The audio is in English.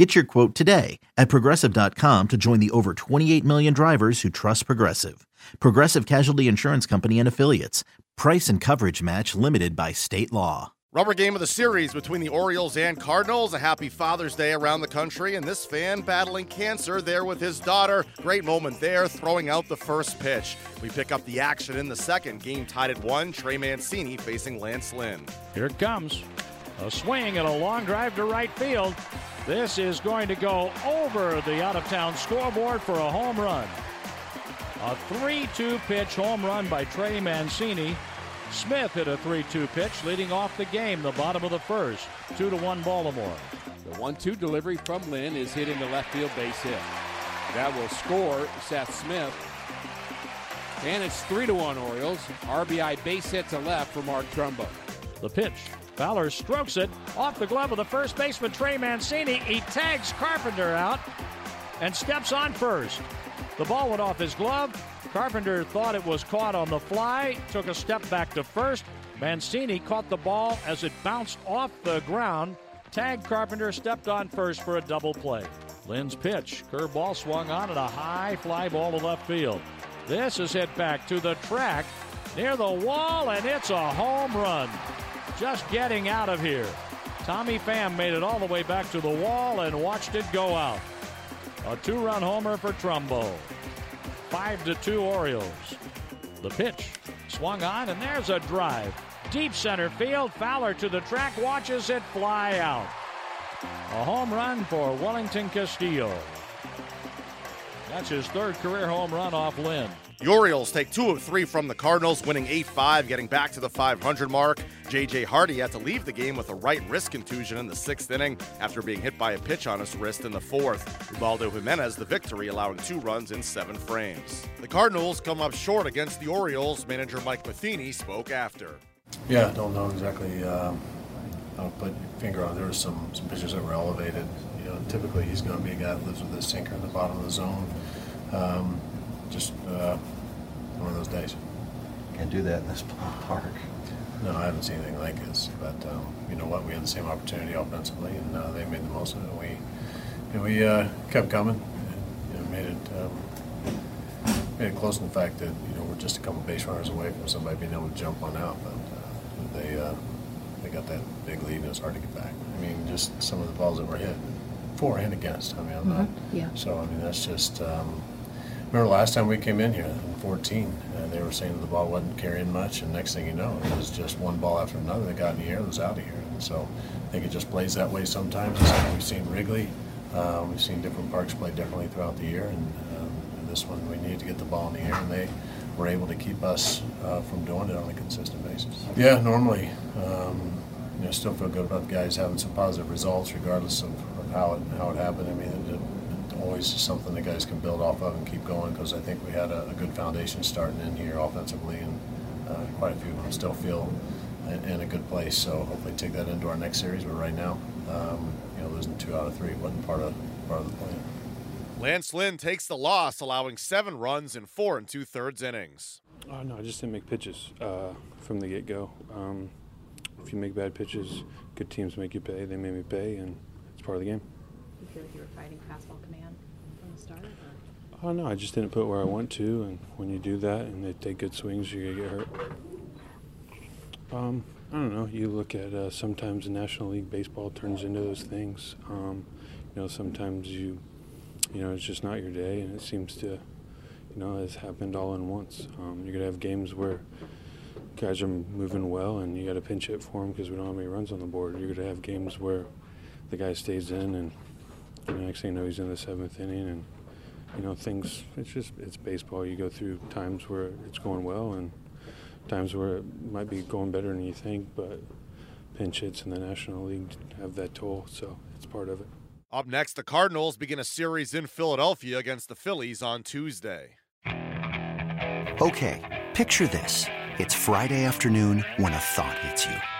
Get your quote today at progressive.com to join the over 28 million drivers who trust Progressive. Progressive Casualty Insurance Company and Affiliates. Price and coverage match limited by state law. Rubber game of the series between the Orioles and Cardinals. A happy Father's Day around the country, and this fan battling cancer there with his daughter. Great moment there, throwing out the first pitch. We pick up the action in the second. Game tied at one. Trey Mancini facing Lance Lynn. Here it comes. A swing and a long drive to right field. This is going to go over the out of town scoreboard for a home run. A 3 2 pitch home run by Trey Mancini. Smith hit a 3 2 pitch, leading off the game, the bottom of the first. 2 to 1 Baltimore. The 1 2 delivery from Lynn is hit into left field base hit. That will score Seth Smith. And it's 3 to 1 Orioles. RBI base hit to left for Mark Trumbo. The pitch. Fowler strokes it off the glove of the first baseman Trey Mancini. He tags Carpenter out and steps on first. The ball went off his glove. Carpenter thought it was caught on the fly, took a step back to first. Mancini caught the ball as it bounced off the ground. Tagged Carpenter, stepped on first for a double play. Lynn's pitch. Curveball swung on and a high fly ball to left field. This is hit back to the track near the wall, and it's a home run. Just getting out of here. Tommy Pham made it all the way back to the wall and watched it go out. A two-run homer for Trumbo. Five to two Orioles. The pitch swung on, and there's a drive. Deep center field. Fowler to the track, watches it fly out. A home run for Wellington Castillo. That's his third career home run off Lynn. The Orioles take two of three from the Cardinals, winning 8 5, getting back to the 500 mark. J.J. Hardy had to leave the game with a right wrist contusion in the sixth inning after being hit by a pitch on his wrist in the fourth. Ubaldo Jimenez the victory, allowing two runs in seven frames. The Cardinals come up short against the Orioles. Manager Mike Matheny spoke after. Yeah, I don't know exactly. Um, I'll put finger on. There were some some pitches that were elevated. You know, typically he's going to be a guy that lives with a sinker in the bottom of the zone. Um, just uh, one of those days. Can't do that in this park. No, I haven't seen anything like this. But um, you know what? We had the same opportunity offensively, and uh, they made the most of it. We and we uh, kept coming. And, you know, made it um, made it close in the fact that you know we're just a couple base runners away from somebody being able to jump on out. But uh, they uh, they got that big lead, and it's hard to get back. I mean, just some of the balls that were hit, for and against. I mean, I'm not. Yeah. So I mean, that's just. Um, remember last time we came in here in 14, and they were saying that the ball wasn't carrying much, and next thing you know, it was just one ball after another that got in the air and was out of here. And so I think it just plays that way sometimes. We've seen Wrigley, uh, we've seen different parks play differently throughout the year, and, um, this one we needed to get the ball in the air, and they were able to keep us uh, from doing it on a consistent basis. Yeah, normally, um, you know, still feel good about the guys having some positive results, regardless of, of how it how it happened. I mean, it, always something the guys can build off of and keep going because I think we had a, a, good foundation starting in here offensively, and uh, quite a few of them still feel in, in, a good place. So hopefully take that into our next series. But right now, um, you know, losing two out of three wasn't part of part of the plan. Lance Lynn takes the loss, allowing seven runs in four and two thirds innings. Uh, no, I just didn't make pitches uh, from the get go. Um, if you make bad pitches, good teams make you pay. They made me pay, and it's part of the game. You feel like you were fighting fastball command from the start? Or? Oh no, I just didn't put where I want to, and when you do that and they take good swings, you're gonna get hurt. Um, I don't know. You look at uh, sometimes the National League baseball turns into those things. Um, you know, sometimes you, you know, it's just not your day, and it seems to, you know, it's happened all in once. Um, you're gonna have games where guys are moving well, and you got to pinch hit for them because we don't have any runs on the board. You're gonna have games where the guy stays in, and you know, next thing you know, he's in the seventh inning, and you know, things. It's just it's baseball. You go through times where it's going well, and times where it might be going better than you think, but pinch hits in the National League have that toll, so it's part of it. Up next, the Cardinals begin a series in Philadelphia against the Phillies on Tuesday. Okay, picture this. It's Friday afternoon when a thought hits you.